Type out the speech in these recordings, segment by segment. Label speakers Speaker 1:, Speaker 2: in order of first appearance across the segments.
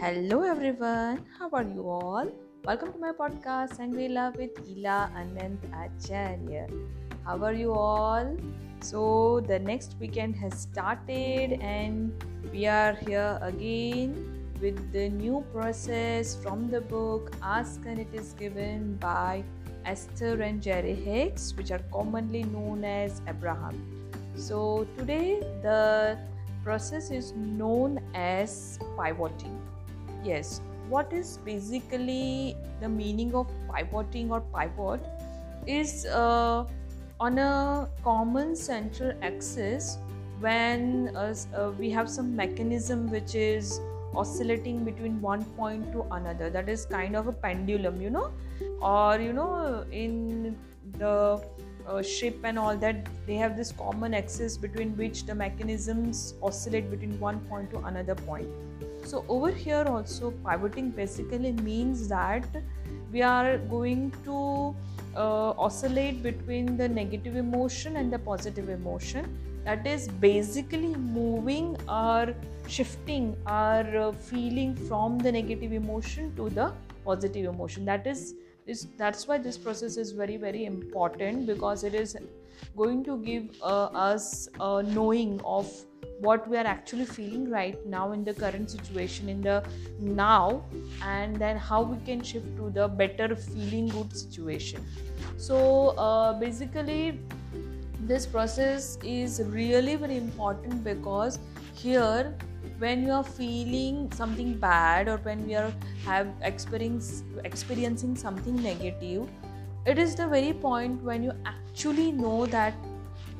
Speaker 1: Hello everyone, how are you all? Welcome to my podcast Love with Ila Anand Acharya. How are you all? So, the next weekend has started, and we are here again with the new process from the book Ask and It Is Given by Esther and Jerry Hicks, which are commonly known as Abraham. So, today the process is known as pivoting yes. What is basically the meaning of pivoting or pivot is uh, on a common central axis when uh, uh, we have some mechanism which is oscillating between one point to another. That is kind of a pendulum you know? Or you know in the uh, ship and all that they have this common axis between which the mechanisms oscillate between one point to another point so over here also pivoting basically means that we are going to uh, oscillate between the negative emotion and the positive emotion. That is basically moving or shifting our uh, feeling from the negative emotion to the positive emotion. That is that's why this process is very very important because it is going to give uh, us a knowing of what we are actually feeling right now in the current situation in the now and then how we can shift to the better feeling good situation. So uh, basically this process is really very important because here when you are feeling something bad or when we are have experience, experiencing something negative it is the very point when you actually know that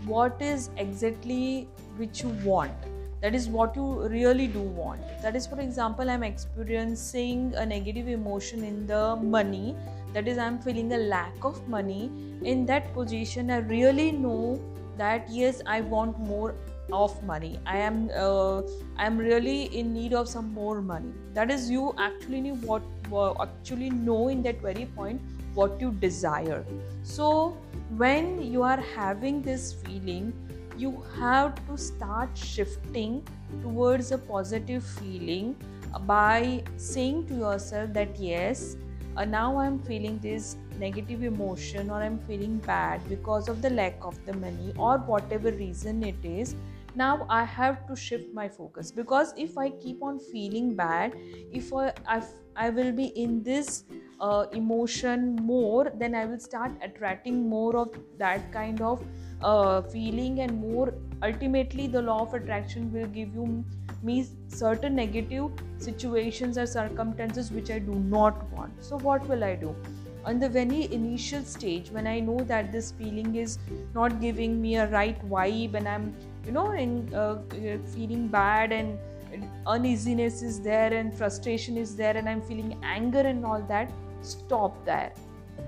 Speaker 1: what is exactly which you want. That is what you really do want. That is for example i'm experiencing a negative emotion in the money. That is i'm feeling a lack of money. In that position i really know that yes i want more of money. I am uh, i am really in need of some more money. That is you actually know what actually know in that very point what you desire. So when you are having this feeling you have to start shifting towards a positive feeling by saying to yourself that yes uh, now i'm feeling this negative emotion or i'm feeling bad because of the lack of the money or whatever reason it is. Now i have to shift my focus because if i keep on feeling bad if i i, I will be in this uh, emotion more then i will start attracting more of that kind of uh, feeling and more ultimately the law of attraction will give you me certain negative situations or circumstances which i do not want. So what will i do? On the very initial stage when i know that this feeling is not giving me a right vibe and i'm you know in uh, feeling bad and uneasiness is there and frustration is there and i'm feeling anger and all that stop there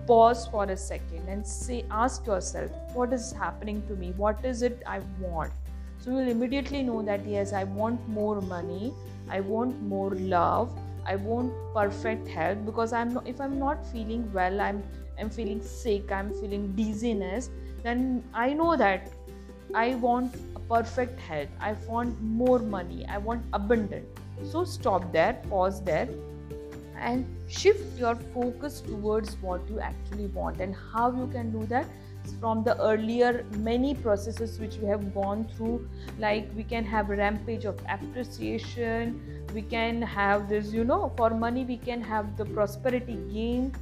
Speaker 1: pause for a second and say ask yourself what is happening to me? What is it i want? So you'll immediately know that yes i want more money. I want more love. I want perfect health because i'm not if i'm not feeling well i'm i'm feeling sick i'm feeling dizziness then i know that i want perfect health. I want more money. I want abundant. So stop there pause there and shift your focus towards what you actually want and how you can do that from the earlier many processes which we have gone through. Like we can have a rampage of appreciation we can have this you know for money we can have the prosperity game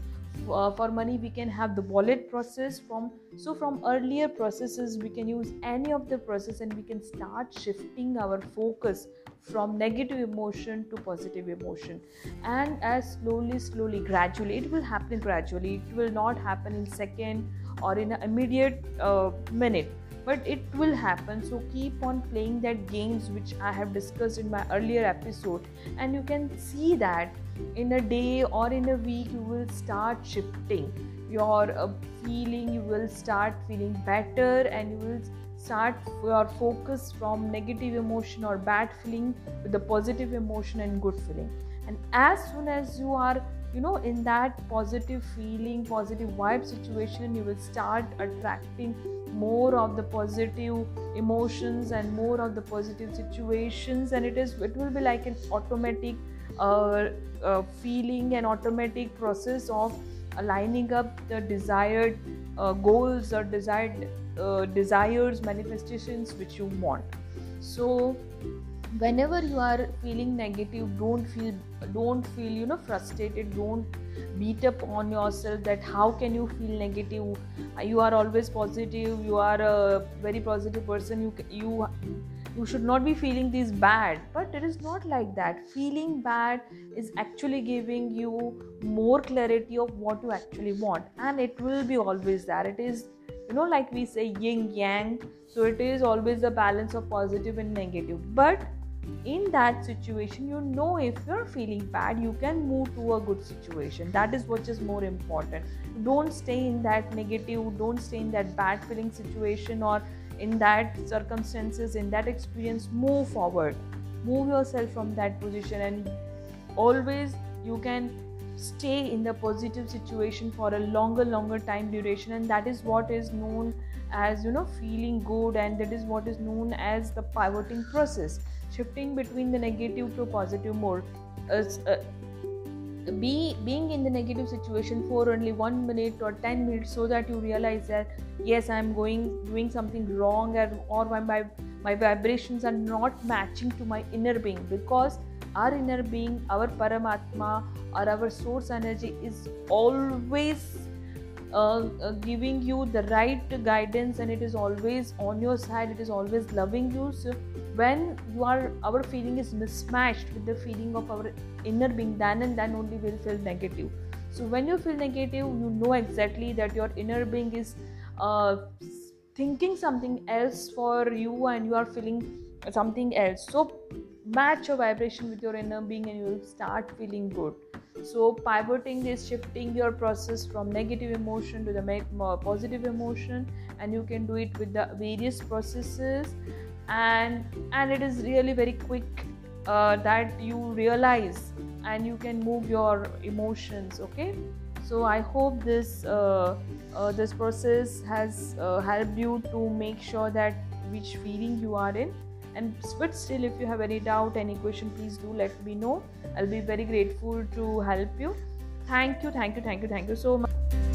Speaker 1: uh, for money we can have the wallet process from so from earlier processes we can use any of the process and we can start shifting our focus from negative emotion to positive emotion. And as slowly slowly gradually it will happen gradually. It will not happen in second or in an immediate uh, minute but it will happen. So keep on playing that games which i have discussed in my earlier episode and you can see that in a day or in a week you will start shifting. Your uh, feeling you will start feeling better and you will start your focus from negative emotion or bad feeling with the positive emotion and good feeling. And as soon as you are you know in that positive feeling positive vibe situation you will start attracting more of the positive emotions and more of the positive situations. And it is it will be like an automatic uh, uh, feeling an automatic process of aligning up the desired uh, goals or desired uh, desires manifestations which you want. So whenever you are feeling negative don't feel don't feel you know frustrated. Don't beat up on yourself that how can you feel negative? You are always positive. You are a very positive person. You you you should not be feeling this bad. But it is not like that. Feeling bad is actually giving you more clarity of what you actually want. And it will be always there. It is you know like we say yin yang so it is always the balance of positive and negative. But in that situation you know if you're feeling bad you can move to a good situation. That is what is more important. Don't stay in that negative don't stay in that bad feeling situation or in that circumstances in that experience. Move forward. Move yourself from that position and always you can stay in the positive situation for a longer longer time duration. And that is what is known as you know feeling good. And that is what is known as the pivoting process shifting between the negative to positive mode. Uh, be being in the negative situation for only one minute or 10 minutes so that you realize that yes i'm going doing something wrong or, or my, my vibrations are not matching to my inner being. Because our inner being our paramatma or our source energy is always uh, uh, giving you the right guidance and it is always on your side it is always loving you. So when you are our feeling is mismatched with the feeling of our inner being then and then only will feel negative. So when you feel negative you know exactly that your inner being is uh, thinking something else for you and you are feeling something else. So match your vibration with your inner being and you will start feeling good. So pivoting is shifting your process from negative emotion to the positive emotion and you can do it with the various processes and and it is really very quick uh, that you realize and you can move your emotions okay? So i hope this uh, uh, this process has uh, helped you to make sure that which feeling you are in and but still if you have any doubt any question please do let me know. I'll be very grateful to help you. Thank you thank you thank you thank you so much